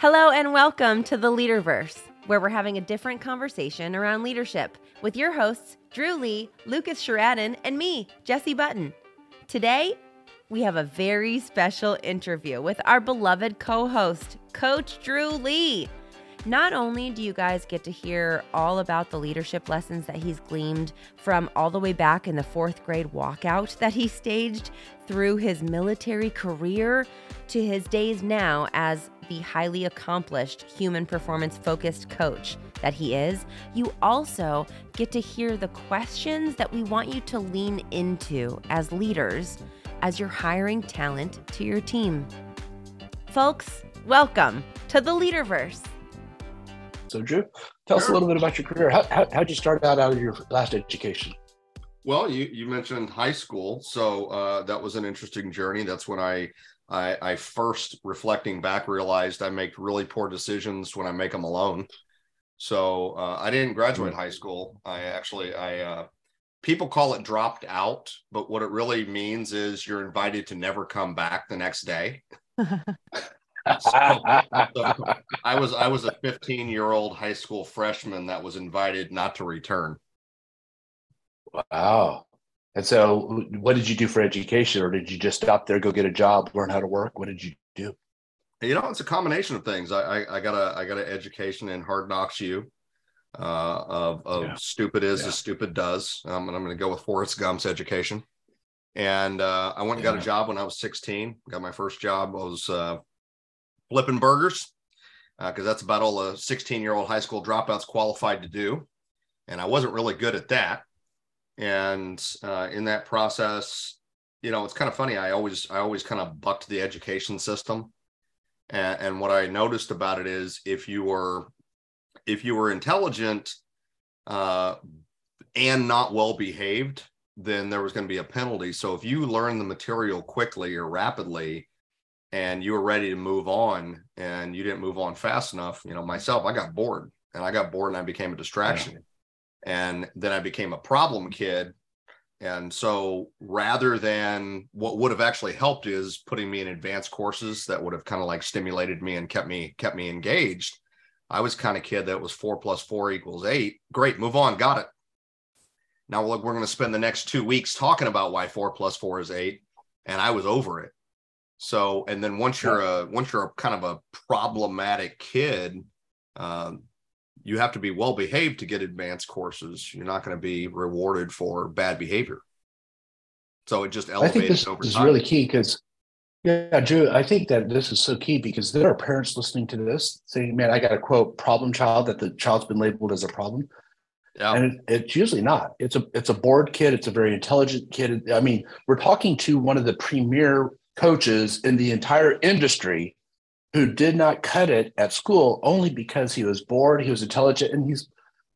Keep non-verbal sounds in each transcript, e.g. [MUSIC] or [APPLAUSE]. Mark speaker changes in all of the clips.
Speaker 1: Hello and welcome to the Leaderverse, where we're having a different conversation around leadership with your hosts, Dru Lee, Lucas Sheridan, and me, Jesse Button. Today, we have a very special interview with our beloved co host, Coach Dru Lee. Not only do you guys get to hear all about the leadership lessons that he's gleaned from all the way back in the fourth grade walkout that he staged through his military career to his days now as the highly accomplished human performance focused coach that he is, you also get to hear the questions that we want you to lean into as leaders as you're hiring talent to your team. Folks, welcome to the Leaderverse.
Speaker 2: So, Dru, tell sure. us a little bit about your career. How, how, how'd you start out out of your last education?
Speaker 3: Well, you, you mentioned high school. So uh, that was an interesting journey. That's when I, I, I first, reflecting back, realized I make really poor decisions when I make them alone. So uh, I didn't graduate high school. I actually, I, uh, people call it dropped out, but what it really means is you're invited to never come back the next day. [LAUGHS] [LAUGHS] so, [LAUGHS] I was I was a 15 year old high school freshman that was invited not to return.
Speaker 2: Wow. And so, what did you do for education, or did you just stop there, go get a job, learn how to work? What did you do?
Speaker 3: You know, it's a combination of things. I I, I got a I got an education in Hard Knocks You uh, of of yeah. stupid is yeah. as stupid does. Um, and I'm going to go with Forrest Gump's education. And uh, I went and got a job when I was 16. Got my first job. I was uh, flipping burgers because uh, that's about all a 16 year old high school dropouts qualified to do. And I wasn't really good at that. And uh, in that process, you know, it's kind of funny. I always, I always kind of bucked the education system. And, and what I noticed about it is if you were, if you were intelligent uh, and not well behaved, then there was going to be a penalty. So if you learn the material quickly or rapidly, and you were ready to move on and you didn't move on fast enough you know myself i got bored and i got bored and i became a distraction. Yeah. and then i became a problem kid. And so rather than what would have actually helped is putting me in advanced courses that would have kind of like stimulated me and kept me kept me engaged i was kind of kid that was four plus four equals eight. Great move on got it. Now look we're going to spend the next two weeks talking about why four plus four is eight and i was over it so, and then once you're a once you're a kind of a problematic kid, um, you have to be well behaved to get advanced courses. You're not going to be rewarded for bad behavior. So it just elevated I think
Speaker 2: this
Speaker 3: over
Speaker 2: is really key because, yeah, Dru, I think that this is so key because there are parents listening to this saying, "Man, I got a quote problem child that the child's been labeled as a problem." Yeah. And it, it's usually not. It's a it's a bored kid. It's a very intelligent kid. I mean, we're talking to one of the premier coaches in the entire industry who did not cut it at school only because he was bored, he was intelligent, and he's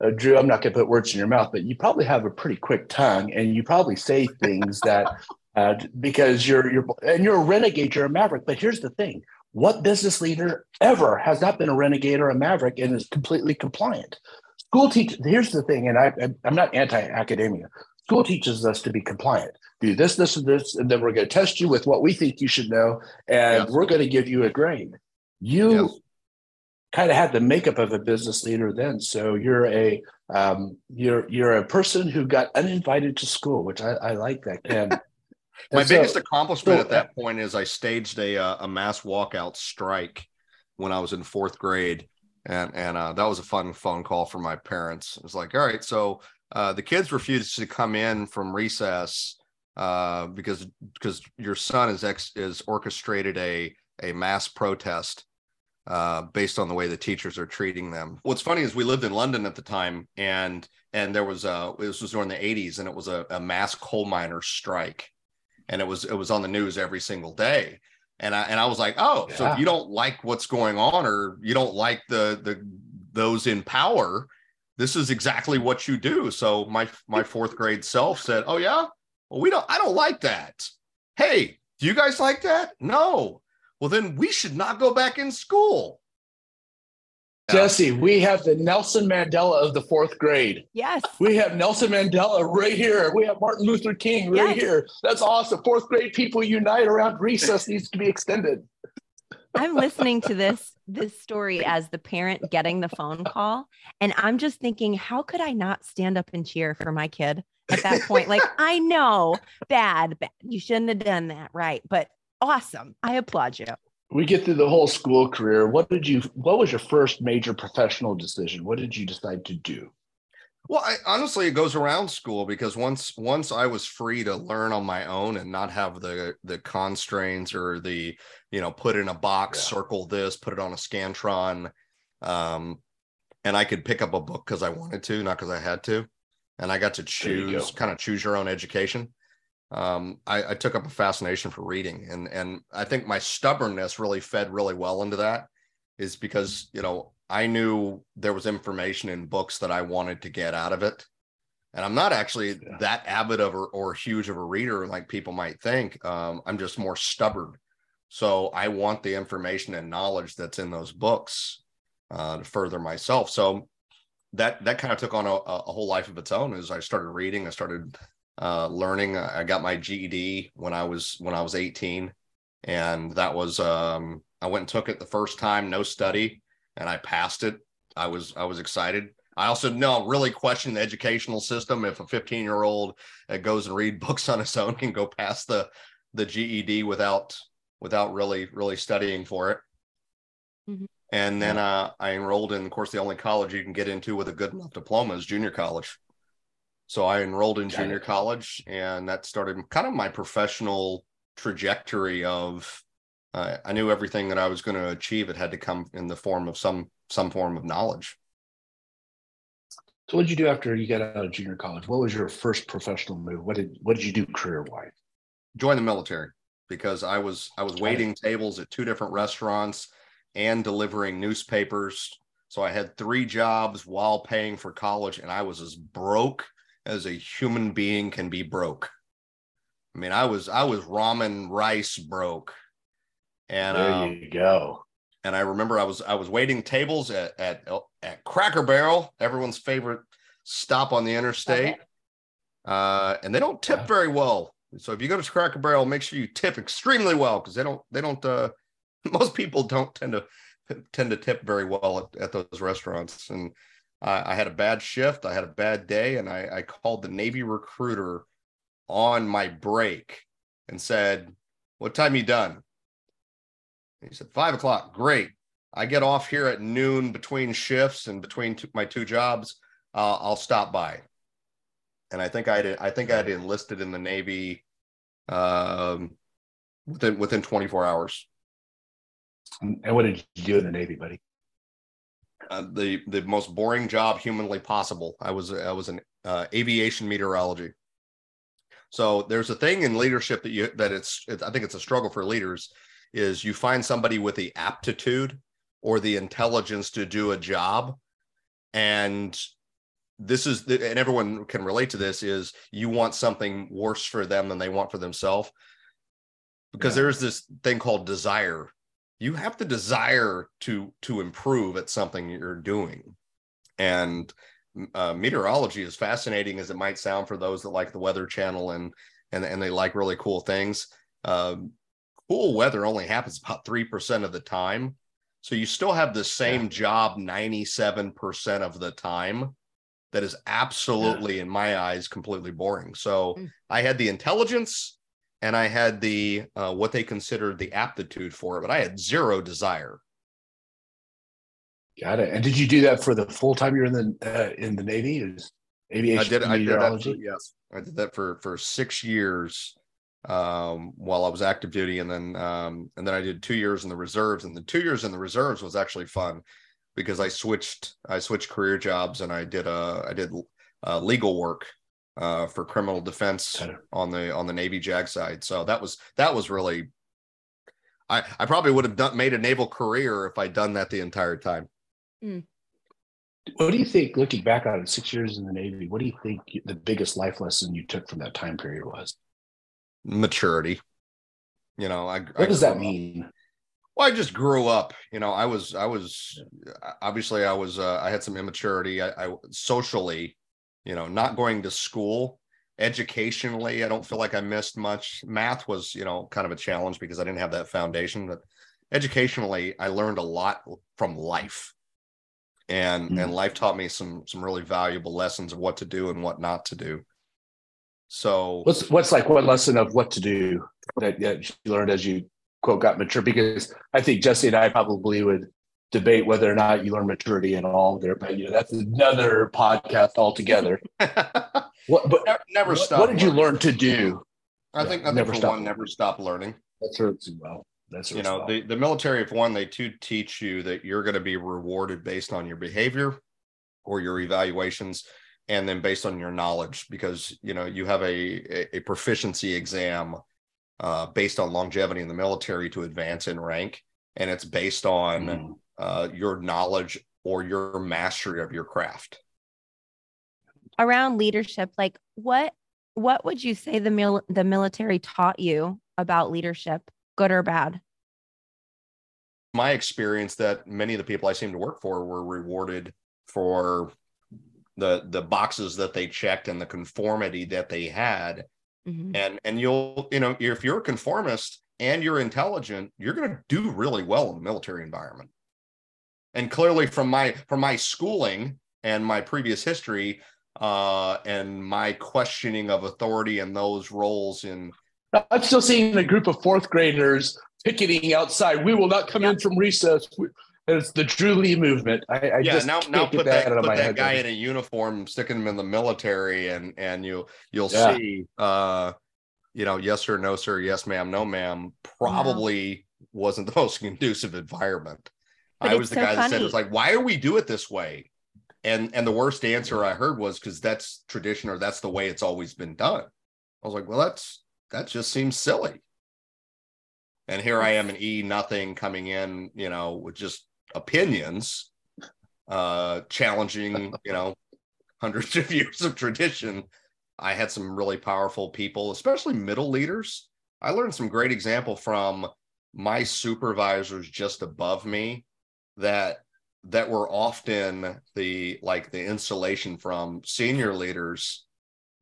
Speaker 2: uh, Dru. I'm not going to put words in your mouth, but you probably have a pretty quick tongue, and you probably say things that [LAUGHS] uh, because you're you're and you're a renegade, you're a maverick. But here's the thing: what business leader ever has not been a renegade or a maverick and is completely compliant? School teach. Here's the thing, and I, I'm not anti-academia. School teaches us to be compliant. Do this, this, and this, and then we're going to test you with what we think you should know, and yes. we're going to give you a grade. You kind of had the makeup of a business leader then, so you're a um, you're you're a person who got uninvited to school, which I, I like that. And [LAUGHS]
Speaker 3: my biggest accomplishment so, at that point is I staged a uh, a mass walkout strike when I was in fourth grade, and and uh, that was a fun phone call for my parents. It was like, all right, so uh, the kids refused to come in from recess uh, because because your son is ex is orchestrated a a mass protest uh, based on the way the teachers are treating them. What's funny is we lived in London at the time, and and there was a this was during the 80s, and it was a, a mass coal miner strike, and it was it was on the news every single day. And I and I was like, oh, yeah. so if you don't like what's going on, or you don't like the the those in power, this is exactly what you do. So my my fourth grade self said, "Oh yeah, well we don't. I don't like that. Hey, do you guys like that? No. Well then we should not go back in school."
Speaker 2: Jesse, we have the Nelson Mandela of the fourth grade.
Speaker 1: Yes.
Speaker 2: We have Nelson Mandela right here. We have Martin Luther King right yes. here. That's awesome. Fourth grade people unite around recess needs to be extended.
Speaker 1: I'm listening to this this story as the parent getting the phone call and I'm just thinking how could I not stand up and cheer for my kid at that point? Like [LAUGHS] I know bad, bad you shouldn't have done that right but awesome I applaud you.
Speaker 2: We get through the whole school career. What did you what was your first major professional decision? What did you decide to do
Speaker 3: well, I, honestly, it goes around school because once once I was free to learn on my own and not have the the constraints or the you know put in a box, yeah. circle this, put it on a scantron, um, and I could pick up a book because I wanted to, not because I had to, and I got to choose, kind of choose your own education. Um, I, I took up a fascination for reading, and and I think my stubbornness really fed really well into that, is because you know I knew there was information in books that I wanted to get out of it. And I'm not actually yeah. that avid of or, or, huge of a reader like people might think. Um, I'm just more stubborn. So I want the information and knowledge that's in those books uh, to further myself. So that that kind of took on a, a, whole life of its own as I started reading. I started uh, learning. I got my GED when I was when I was 18, and that was um, I went and took it the first time, no study and I passed it. I was I was excited. I also no really question the educational system. If a 15 year old that goes and read [LAUGHS] books on his own can go past the the GED without without really really studying for it. Mm-hmm. And then uh, I enrolled in, of course, the only college you can get into with a good enough diploma is junior college. So I enrolled in Got junior it. college, and that started kind of my professional trajectory of uh, I knew everything that I was going to achieve. It had to come in the form of some some form of knowledge.
Speaker 2: So, what did you do after you got out of junior college? What was your first professional move? What did what did you do career wise?
Speaker 3: Join the military because I was I was waiting tables at two different restaurants and delivering newspapers. So I had three jobs while paying for college, and I was as broke as a human being can be broke. I mean, I was I was ramen rice broke and
Speaker 2: there um, you go.
Speaker 3: And I remember I was I was waiting tables at at at Cracker Barrel, everyone's favorite stop on the interstate. Okay. Uh, and they don't tip yeah. very well. So if you go to Cracker Barrel, make sure you tip extremely well because they don't they don't uh, [LAUGHS] most people don't tend to tend to tip very well at, at those restaurants. And I, I had a bad shift, I had a bad day, and I, I called the Navy recruiter on my break and said, "What time you done?" He said, five o'clock. Great. I get off here at noon between shifts and between two, my two jobs. Uh, I'll stop by. And I think I did. I think I had enlisted in the Navy um, within within 24 hours.
Speaker 2: And what did you do in the Navy, buddy?
Speaker 3: Uh, the the most boring job humanly possible. I was I was an uh, aviation meteorology. So there's a thing in leadership that you that it's, it's I think it's a struggle for leaders is you find somebody with the aptitude or the intelligence to do a job. And this is the, and everyone can relate to this is you want something worse for them than they want for themselves. Because yeah. there's this thing called desire. You have the desire to to improve at something you're doing. And uh, meteorology is fascinating as it might sound for those that like the weather channel and and, and they like really cool things. Um, cool weather only happens about 3% of the time. So you still have the same yeah. job 97% of the time. That is absolutely, yeah. in my eyes, completely boring. So mm. I had the intelligence and I had the uh, what they considered the aptitude for it, but I had zero desire.
Speaker 2: Got it. And did you do that for the full time you're in the uh, in the Navy? Is aviation I did. I did
Speaker 3: that. For, yes, I did that for for six years um, while I was active duty, and then um, and then I did two years in the reserves. And the two years in the reserves was actually fun because I switched I switched career jobs and I did uh I did uh, legal work uh, for criminal defense on the on the Navy JAG side. So that was that was really I I probably would have done made a naval career if I'd done that the entire time. Mm.
Speaker 2: What do you think, looking back on it, six years in the Navy? What do you think the biggest life lesson you took from that time period was?
Speaker 3: Maturity. You know, I
Speaker 2: what I does that mean?
Speaker 3: Well, I just grew up. You know, I was I was obviously I was uh, I had some immaturity. I, I socially, you know, not going to school educationally. I don't feel like I missed much. Math was you know kind of a challenge because I didn't have that foundation. But educationally, I learned a lot from life. And mm-hmm. and life taught me some some really valuable lessons of what to do and what not to do. So
Speaker 2: what's what's like one lesson of what to do that, that you learned as you quote got mature? Because I think Jesse and I probably would debate whether or not you learn maturity and all there, but you know, that's another podcast altogether. [LAUGHS] what, but never, never stop. What did you learn to do?
Speaker 3: I yeah, think I think never for stop. one, never stop learning.
Speaker 2: That serves you well. That
Speaker 3: you know, well. the, the military, if one, they do teach you that you're going to be rewarded based on your behavior or your evaluations, and then based on your knowledge, because you know you have a a, proficiency exam uh, based on longevity in the military to advance in rank, and it's based on mm. uh, your knowledge or your mastery of your craft.
Speaker 1: Around leadership, like what what would you say the mil- the military taught you about leadership, good or bad?
Speaker 3: My experience that many of the people I seem to work for were rewarded for the the boxes that they checked and the conformity that they had. Mm-hmm. And and you'll, you know, if you're a conformist and you're intelligent, you're going to do really well in the military environment. And clearly from my from my schooling and my previous history, uh, and my questioning of authority in those roles in
Speaker 2: I'm still seeing a group of fourth graders picketing outside. We will not come in from recess. It's the Dru Lee movement. I, I
Speaker 3: yeah, now now put that, that, put that guy in a uniform, stick him in the military, and and you you'll yeah. see uh you know, yes sir, no sir, yes ma'am, no ma'am, probably yeah. wasn't the [LAUGHS] most conducive environment. But I was the so guy funny. that said, "It's like, why are we do it this way?" And and the worst answer I heard was because that's tradition or that's the way it's always been done. I was like, well, that's that just seems silly. And here I am an E nothing coming in, you know, with just opinions, uh, challenging, you know, [LAUGHS] hundreds of years of tradition. I had some really powerful people, especially middle leaders. I learned some great example from my supervisors just above me that that were often the like the insulation from senior leaders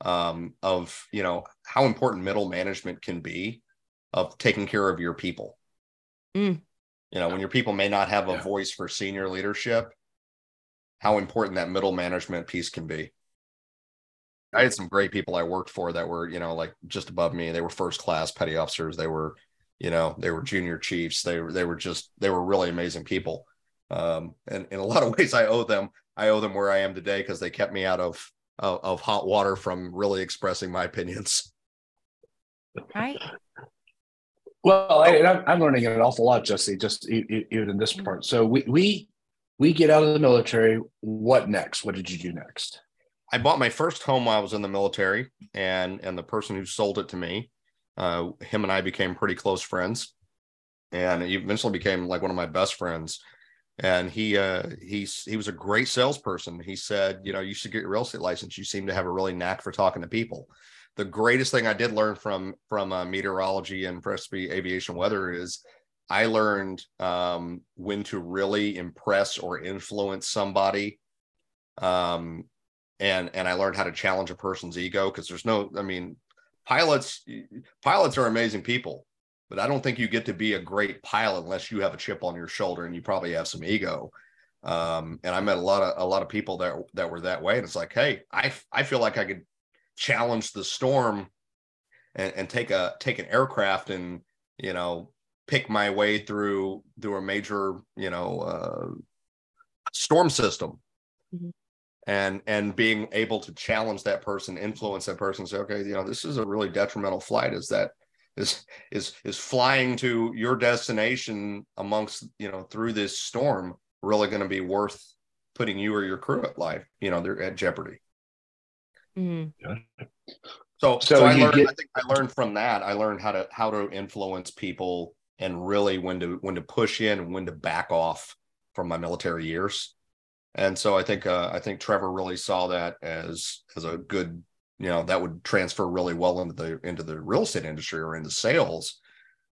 Speaker 3: um, of you know how important middle management can be of taking care of your people. Mm. You know, when your people may not have a yeah. voice for senior leadership, how important that middle management piece can be. I had some great people I worked for that were, you know, like just above me. They were first class petty officers. They were, you know, they were junior chiefs. They were, they were just, they were really amazing people. Um, and in a lot of [LAUGHS] ways, I owe them. I owe them where I am today because they kept me out of, of of hot water from really expressing my opinions.
Speaker 1: Right.
Speaker 2: Well, I, am learning an awful lot, Jesse. Just even in this part. So we we we get out of the military. What next? What did you do next?
Speaker 3: I bought my first home while I was in the military, and and the person who sold it to me, uh, him and I became pretty close friends, and he eventually became like one of my best friends and he uh he's he was a great salesperson he said you know you should get your real estate license you seem to have a really knack for talking to people the greatest thing i did learn from from uh, meteorology and presby aviation weather is i learned um when to really impress or influence somebody um and and i learned how to challenge a person's ego because there's no i mean pilots pilots are amazing people but I don't think you get to be a great pilot unless you have a chip on your shoulder and you probably have some ego. Um, and I met a lot of a lot of people that that were that way, and it's like, hey, I I feel like I could challenge the storm and, and take a take an aircraft and you know pick my way through through a major you know uh, storm system. Mm-hmm. And and being able to challenge that person influence that person say okay you know this is a really detrimental flight. Is that is is is flying to your destination amongst you know through this storm really going to be worth putting you or your crew at life you know they're at jeopardy mm-hmm. so so, so I learned get... I think I learned from that I learned how to how to influence people and really when to when to push in and when to back off from my military years. And so I think uh, I think Trevor really saw that as as a good you know that would transfer really well into the into the real estate industry or into sales.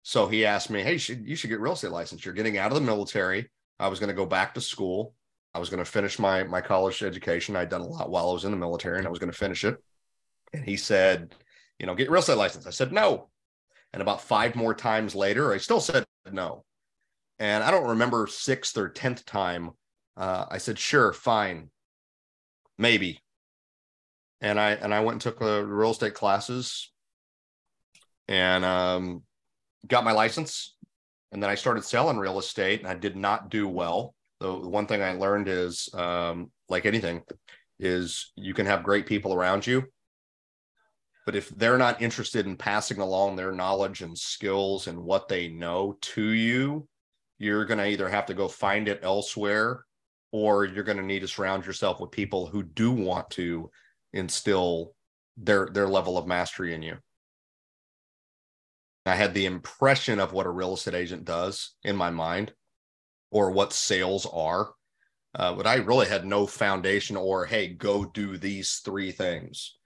Speaker 3: So he asked me hey you should, you should get real estate license you're getting out of the military. I was going to go back to school i was going to finish my my college education i'd done a lot while i was in the military and i was going to finish it and he said you know get real estate license i said no and about five more times later i still said no And I don't remember sixth or tenth time. Uh, I said, sure, fine, maybe. And I and I went and took the real estate classes and um, got my license. And then I started selling real estate and I did not do well. The one thing I learned is um, like anything, is you can have great people around you. But if they're not interested in passing along their knowledge and skills and what they know to you, you're going to either have to go find it elsewhere or you're going to need to surround yourself with people who do want to instill their their level of mastery in you. I had the impression of what a real estate agent does in my mind or what sales are. Uh, but I really had no foundation or, hey, go do these three things.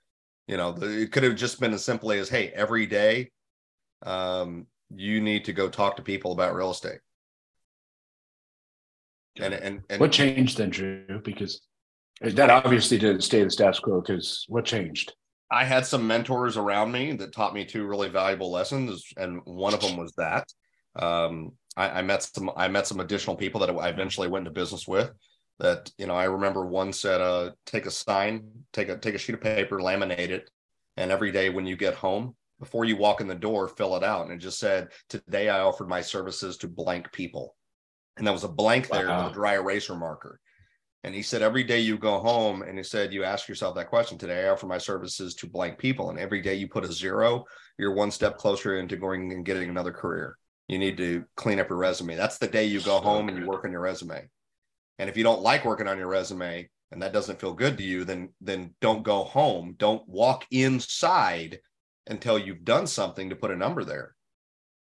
Speaker 3: You know, it could have just been as simply as, hey, every day um, you need to go talk to people about real estate.
Speaker 2: And, and, and what changed then, Dru? Because that obviously didn't stay the status quo. Because what changed?
Speaker 3: I had some mentors around me that taught me two really valuable lessons, and one of them was that. Um, I, I, met some I met some additional people that I eventually went into business with. That you know, I remember one said, uh, "Take a sign, take a take a sheet of paper, laminate it, and every day when you get home, before you walk in the door, fill it out." And it just said, "Today I offered my services to blank people." and that was a blank there wow. with a dry eraser marker. And he said, every day you go home, and he said, you ask yourself that question today, I offer my services to blank people. And every day you put a zero, you're one step closer into going and getting another career. You need to clean up your resume. That's the day you go home and you work on your resume. And if you don't like working on your resume and that doesn't feel good to you, then then don't go home. Don't walk inside until you've done something to put a number there.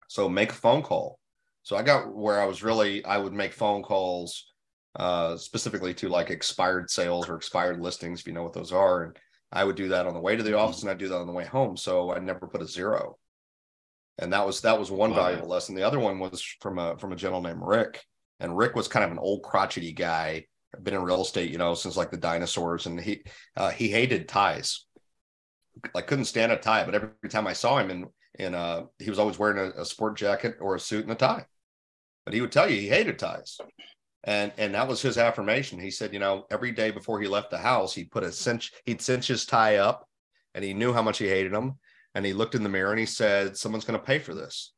Speaker 3: So make a phone call so I got where I was really I would make phone calls uh, specifically to like expired sales or expired listings, if you know what those are. And I would do that on the way to the office and I'd do that on the way home. So I never put a zero. And that was that was one wow. valuable lesson. The other one was from a from a gentleman named Rick. And Rick was kind of an old crotchety guy, been in real estate, you know, since like the dinosaurs. And he uh, he hated ties. Like couldn't stand a tie. But every time I saw him in in uh he was always wearing a, a sport jacket or a suit and a tie but he would tell you he hated ties. And and that was his affirmation. He said, you know, every day before he left the house, he'd put a cinch, he'd cinch his tie up and he knew how much he hated them. And he looked in the mirror and he said, Someone's going to pay for this.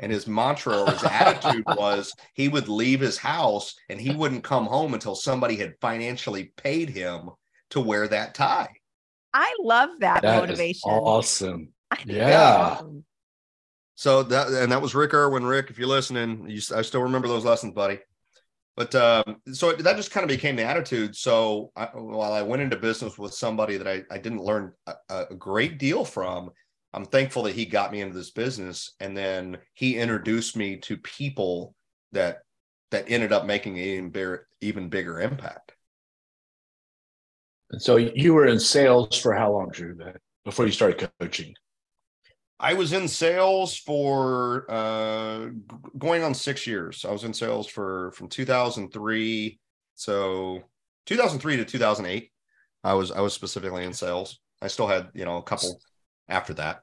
Speaker 3: And his mantra or his attitude [LAUGHS] was he would leave his house and he wouldn't come home until somebody had financially paid him to wear that tie.
Speaker 1: I love that, that motivation.
Speaker 2: awesome. [LAUGHS] Yeah.
Speaker 3: So that and that was Rick Irwin. Rick, if you're listening, you, I still remember those lessons, buddy. But um, so that just kind of became the attitude. So I, while I went into business with somebody that I, I didn't learn a, a great deal from, I'm thankful that he got me into this business, and then he introduced me to people that that ended up making an even bigger, even bigger impact.
Speaker 2: And so you were in sales for how long, Dru? Before you started coaching?
Speaker 3: I was in sales for uh, going on six years. I was in sales for from 2003, so 2003 to 2008. I was I was specifically in sales. I still had you know a couple after that.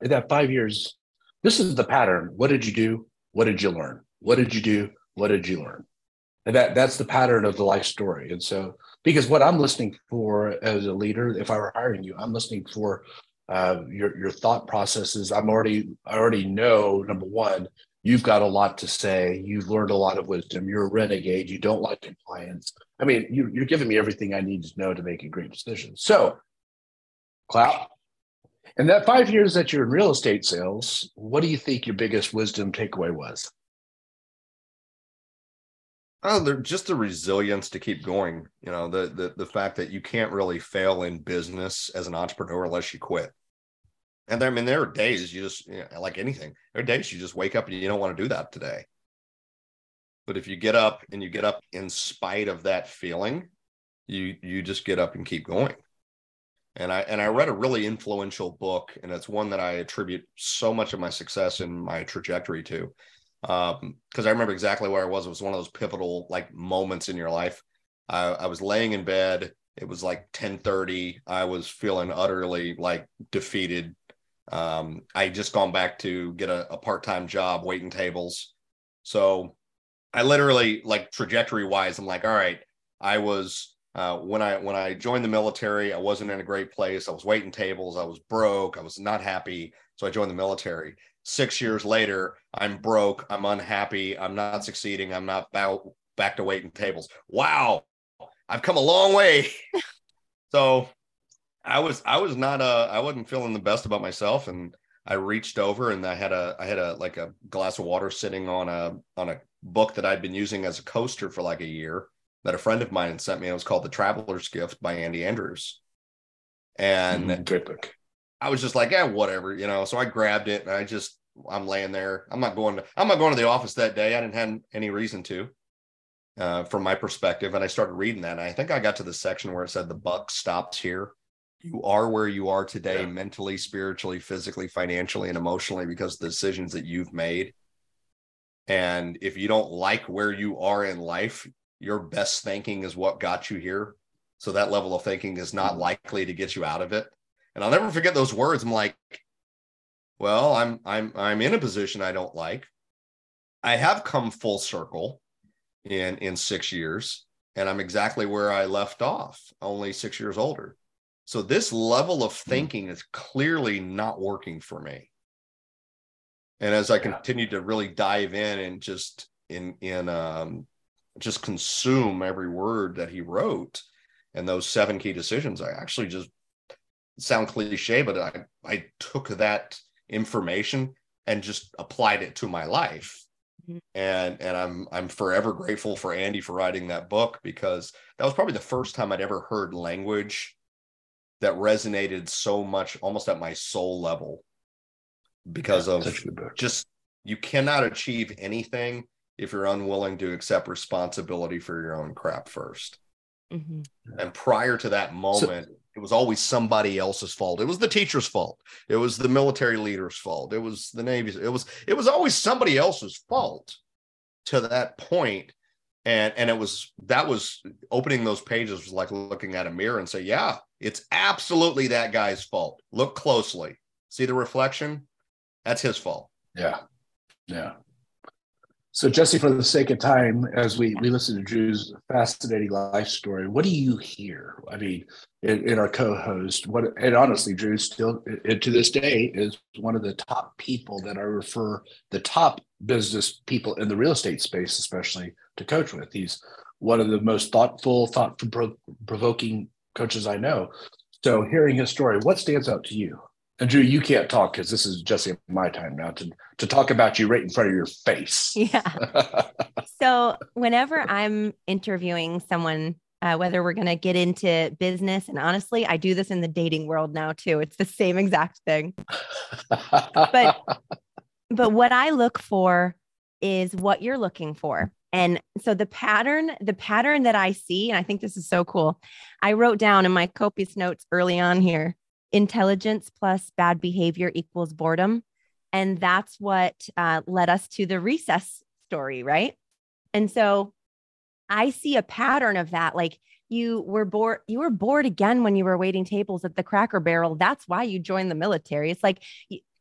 Speaker 2: That five years, this is the pattern. What did you do? What did you learn? What did you do? What did you learn? And that that's the pattern of the life story. And so, because what I'm listening for as a leader, if I were hiring you, I'm listening for uh, your your thought processes. I'm already I already know number one, you've got a lot to say. You've learned a lot of wisdom. You're a renegade. You don't like compliance. I mean, you, you're giving me everything I need to know to make a great decision. So, clap. And that five years that you're in real estate sales, what do you think your biggest wisdom takeaway was?
Speaker 3: Oh, just the resilience to keep going. You know, the the the fact that you can't really fail in business as an entrepreneur unless you quit. And I mean, there are days you just, you know, like anything, there are days you just wake up and you don't want to do that today. But if you get up and you get up in spite of that feeling, you you just get up and keep going. And I and I read a really influential book, and it's one that I attribute so much of my success and my trajectory to. Um, because I remember exactly where I was. It was one of those pivotal like moments in your life. I, I was laying in bed. It was like 10 30. I was feeling utterly like defeated Um, I just gone back to get a, a part time job waiting tables. So I literally like trajectory wise, I'm like, all right, I was uh, when I when I joined the military, I wasn't in a great place. I was waiting tables. I was broke. I was not happy. So I joined the military. Six years later, I'm broke. I'm unhappy. I'm not succeeding. I'm not back back to waiting tables. Wow, I've come a long way. [LAUGHS] so I was I was not uh I wasn't feeling the best about myself, and I reached over and I had a I had a like a glass of water sitting on a on a book that I'd been using as a coaster for like a year that a friend of mine had sent me. It was called The Traveler's Gift by Andy Andrews. And
Speaker 2: mm, great book.
Speaker 3: I was just like, yeah, whatever, you know. So I grabbed it and I just I'm laying there. I'm not going to I'm not going to the office that day. I didn't have any reason to. Uh, from my perspective, and I started reading that. And I think I got to the section where it said the buck stops here. You are where you are today, yeah. mentally, spiritually, physically, financially, and emotionally, because of the decisions that you've made. And if you don't like where you are in life, your best thinking is what got you here. So that level of thinking is not mm-hmm. likely to get you out of it. And I'll never forget those words. I'm like, well, I'm I'm I'm in a position I don't like. I have come full circle in in 6 years and I'm exactly where I left off, only 6 years older. So this level of mm-hmm. thinking is clearly not working for me. And as I continue to really dive in and just in in um just consume every word that he wrote and those seven key decisions i actually just sound cliche but i i took that information and just applied it to my life mm-hmm. and and i'm i'm forever grateful for andy for writing that book because that was probably the first time i'd ever heard language that resonated so much almost at my soul level because yeah, of just you cannot achieve anything if you're unwilling to accept responsibility for your own crap 1st mm-hmm. And prior to that moment, so, it was always somebody else's fault. It was the teacher's fault. It was the military leader's fault. It was the Navy's. It was it was always somebody else's fault to that point. And and it was that was opening those pages was like looking at a mirror and say, yeah, it's absolutely that guy's fault. Look closely. See the reflection? That's his fault.
Speaker 2: Yeah. Yeah. So, Jesse, for the sake of time, as we, we listen to Dru's fascinating life story, what do you hear? I mean, in, in our co-host, what and honestly, Dru still to this day is one of the top people that I refer the top business people in the real estate space, especially to coach with. He's one of the most thoughtful, thought provoking coaches I know. So, hearing his story, what stands out to you? And Dru, you can't talk because this is Jesse my time now to to talk about you right in front of your face. [LAUGHS]
Speaker 1: Yeah. [LAUGHS] so whenever I'm interviewing someone, uh, whether we're going to get into business, and honestly, I do this in the dating world now too. It's the same exact thing. but [LAUGHS] but what I look for is what you're looking for. And so the pattern, the pattern that I see, and I think this is so cool. I wrote down in my copious notes early on here intelligence plus bad behavior equals boredom. And that's what uh, led us to the recess story, right? And so I see a pattern of that. Like you were bored, you were bored again when you were waiting tables at the Cracker Barrel. That's why you joined the military. It's like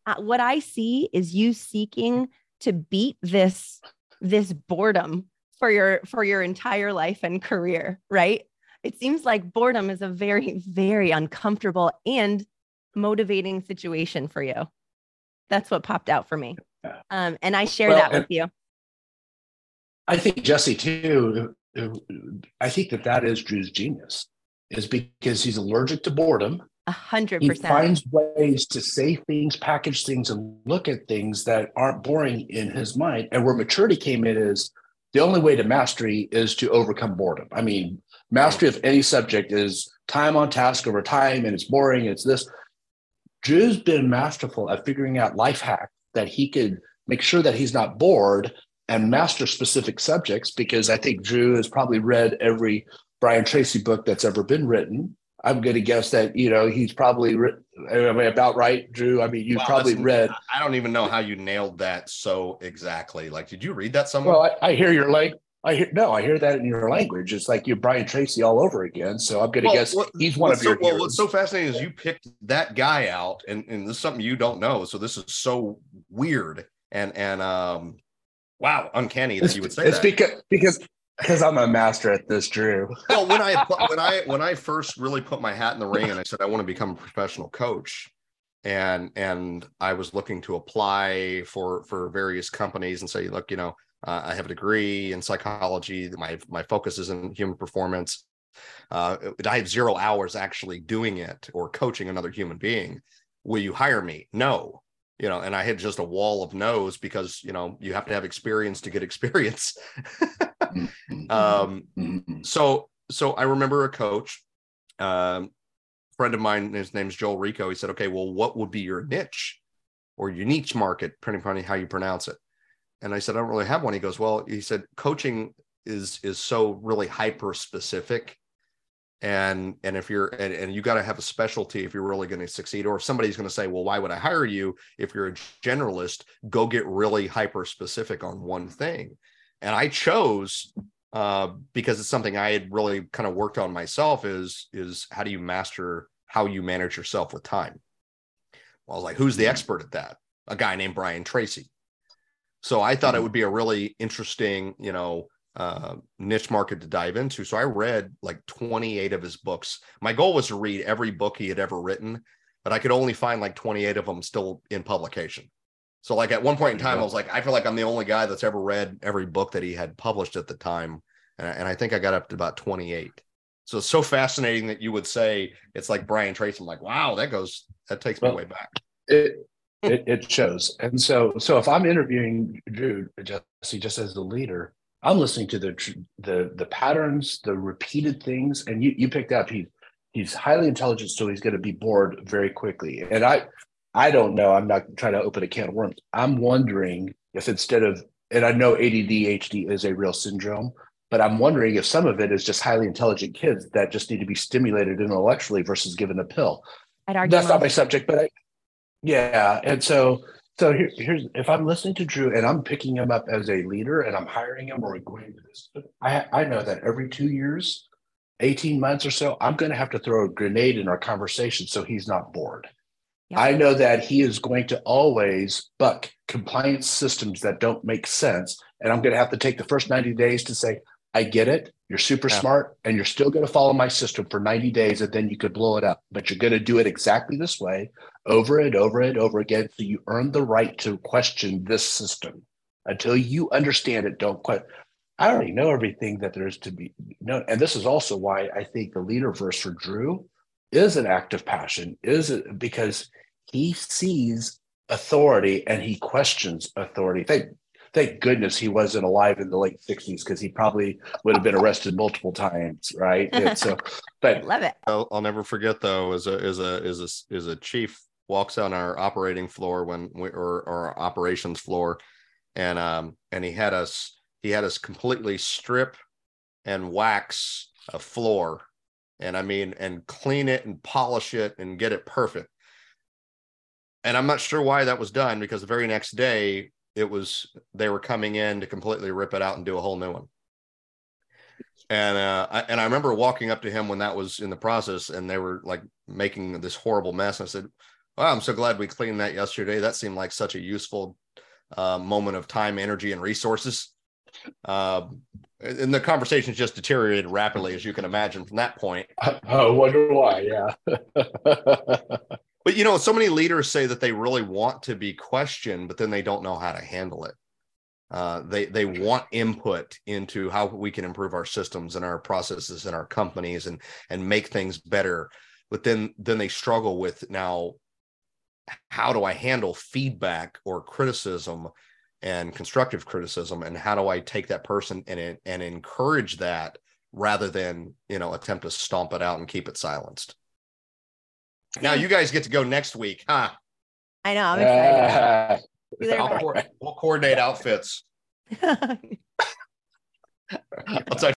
Speaker 1: uh, what I see is you seeking to beat this this boredom for your for your entire life and career, right? It seems like boredom is a very, [LAUGHS] very uncomfortable and motivating situation for you. That's what popped out for me. Um, and I share well, that with you.
Speaker 2: I think Jesse too. I think that that is Dru's genius, is because he's allergic to boredom.
Speaker 1: A hundred percent.
Speaker 2: He finds ways to say things, package things, and look at things that aren't boring in his mind. And where maturity came in is the only way to mastery is to overcome boredom. I mean, mastery of any subject is time on task over time and it's boring it's this. Dru's been masterful at figuring out life hack that he could make sure that he's not bored and master specific subjects because i think dru has probably read every brian tracy book that's ever been written. I'm going to guess that you know he's probably written I mean, about right dru? I mean you've probably read
Speaker 3: i don't even know how you nailed that so exactly. Like did you read that somewhere?
Speaker 2: Well i, I hear you're like I hear no, I hear that in your language. It's like you're Brian Tracy all over again. So I'm going to
Speaker 3: well,
Speaker 2: guess
Speaker 3: what,
Speaker 2: he's one of
Speaker 3: so,
Speaker 2: your.
Speaker 3: Well, what's so fascinating is you picked that guy out, and and this is something you don't know. So this is so weird and and um, wow, uncanny that you would say
Speaker 2: it's
Speaker 3: that.
Speaker 2: because because because I'm a master at this, Dru. [LAUGHS]
Speaker 3: well, when I when I when I first really put my hat in the ring and I said I want to become a professional coach, and and I was looking to apply for for various companies and say, look, you know, uh, I have a degree in psychology. My my focus is in human performance. Uh, I have zero hours actually doing it or coaching another human being. Will you hire me? No. You know, and I had just a wall of no's because you know you have to have experience to get [LAUGHS] experience.
Speaker 2: Mm-hmm.
Speaker 3: um, mm-hmm. so so I remember a coach, um, friend of mine. His name's Joel Rico. He said, "Okay, well, what would be your niche or your niche market, depending upon how you pronounce it?" And I said, I don't really have one. He goes, well, he said, coaching is is so really hyper specific. And and if you're and, and you got to have a specialty if you're really going to succeed, or if somebody's going to say, well, why would I hire you if you're a generalist? Go get really hyper specific on one thing. And I chose uh, because it's something I had really kind of worked on myself is is how do you master how you manage yourself with time? Well, I was like, who's the expert at that? A guy named Brian Tracy. So I thought it mm-hmm. would be a really interesting, you know, uh, niche market to dive into. So I read like 28 of his books. My goal was to read every book he had ever written, but I could only find like 28 of them still in publication. So like at one point in time, I was like, I feel like I'm the only guy that's ever read every book that he had published at the time. And, and I think I got up to about 28. So it's so fascinating that you would say it's like Brian Tracy. I'm like, wow, that goes, that takes me way back.
Speaker 2: It, it, it shows. And so, so if I'm interviewing Dru Jesse just as the leader, I'm listening to the the the patterns, the repeated things, and you you picked up he he's highly intelligent, so he's going to be bored very quickly. And I I don't know. I'm not trying to open a can of worms. I'm wondering if instead of and I know ADD HD is a real syndrome, but I'm wondering if some of it is just highly intelligent kids that just need to be stimulated intellectually versus given a pill.
Speaker 1: I'd argue
Speaker 2: that's not my subject, but I, yeah, and so so here, here's if I'm listening to Dru and I'm picking him up as a leader and I'm hiring him or going to this, I I know that every two years, eighteen months or so, I'm going to have to throw a grenade in our conversation so he's not bored. Yep. I know that he is going to always buck compliance systems that don't make sense, and I'm going to have to take the first ninety days to say, I get it. You're super yeah. smart and you're still going to follow my system for 90 days and then you could blow it up. But you're going to do it exactly this way over and over and over again. So you earn the right to question this system until you understand it. Don't quit. I already know everything that there is to be known. And this is also why I think the Leaderverse for Dru is an act of passion, is it because he sees authority and he questions authority. Thank thank goodness he wasn't alive in the late 60s because he probably would have been arrested multiple times right? [LAUGHS] And so but I
Speaker 1: love it.
Speaker 3: I'll, I'll, never forget though as a as a as a as a chief walks on our operating floor when we or, or our operations floor and um and he had us he had us completely strip and wax a floor and i mean and clean it and polish it and get it perfect. And i'm not sure why that was done because the very next day it was they were coming in to completely rip it out and do a whole new one. And uh I, and I remember walking up to him when that was in the process and they were like making this horrible mess. I said wow I'm so glad we cleaned that yesterday. That seemed like such a useful uh, moment of time energy and resources. Um and the conversations just deteriorated rapidly as you can imagine from that point. [LAUGHS]
Speaker 2: I wonder why yeah [LAUGHS]
Speaker 3: But you know, so many leaders say that they really want to be questioned, but then they don't know how to handle it. Uh, they they want input into how we can improve our systems and our processes and our companies and and make things better. But then then they struggle with now how do I handle feedback or criticism and constructive criticism and how do I take that person and and encourage that rather than you know attempt to stomp it out and keep it silenced. Now you guys get to go next week, huh?
Speaker 1: I know. I'm excited. [LAUGHS]
Speaker 3: Uh, I'll, we'll coordinate outfits. [LAUGHS] I'll tell